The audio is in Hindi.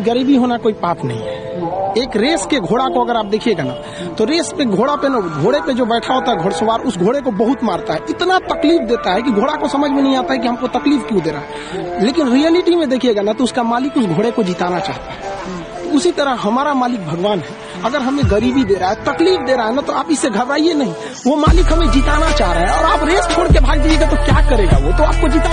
गरीबी होना कोई पाप नहीं है। एक रेस के घोड़ा को अगर आप देखिएगा ना तो रेस पे घोड़ा पे ना, घोड़े पे जो बैठा होता है घोड़सवार, उस घोड़े को बहुत मारता है। इतना तकलीफ़ देता है कि घोड़ा को समझ में नहीं आता है कि हमको तकलीफ़ क्यों दे रहा है। लेकिन रियलिटी में देखिएगा ना तो उसका मालिक उस घोड़े को जिताना चाहता है। तो उसी तरह हमारा मालिक भगवान है। अगर हमें गरीबी दे रहा है, तकलीफ़ दे रहा है ना तो आप इससे घबराइए नहीं। वो मालिक हमें जिताना चाह रहा है और आप रेस छोड़ के भाग दीजिएगा तो क्या करेगा वो? तो आपको जिताना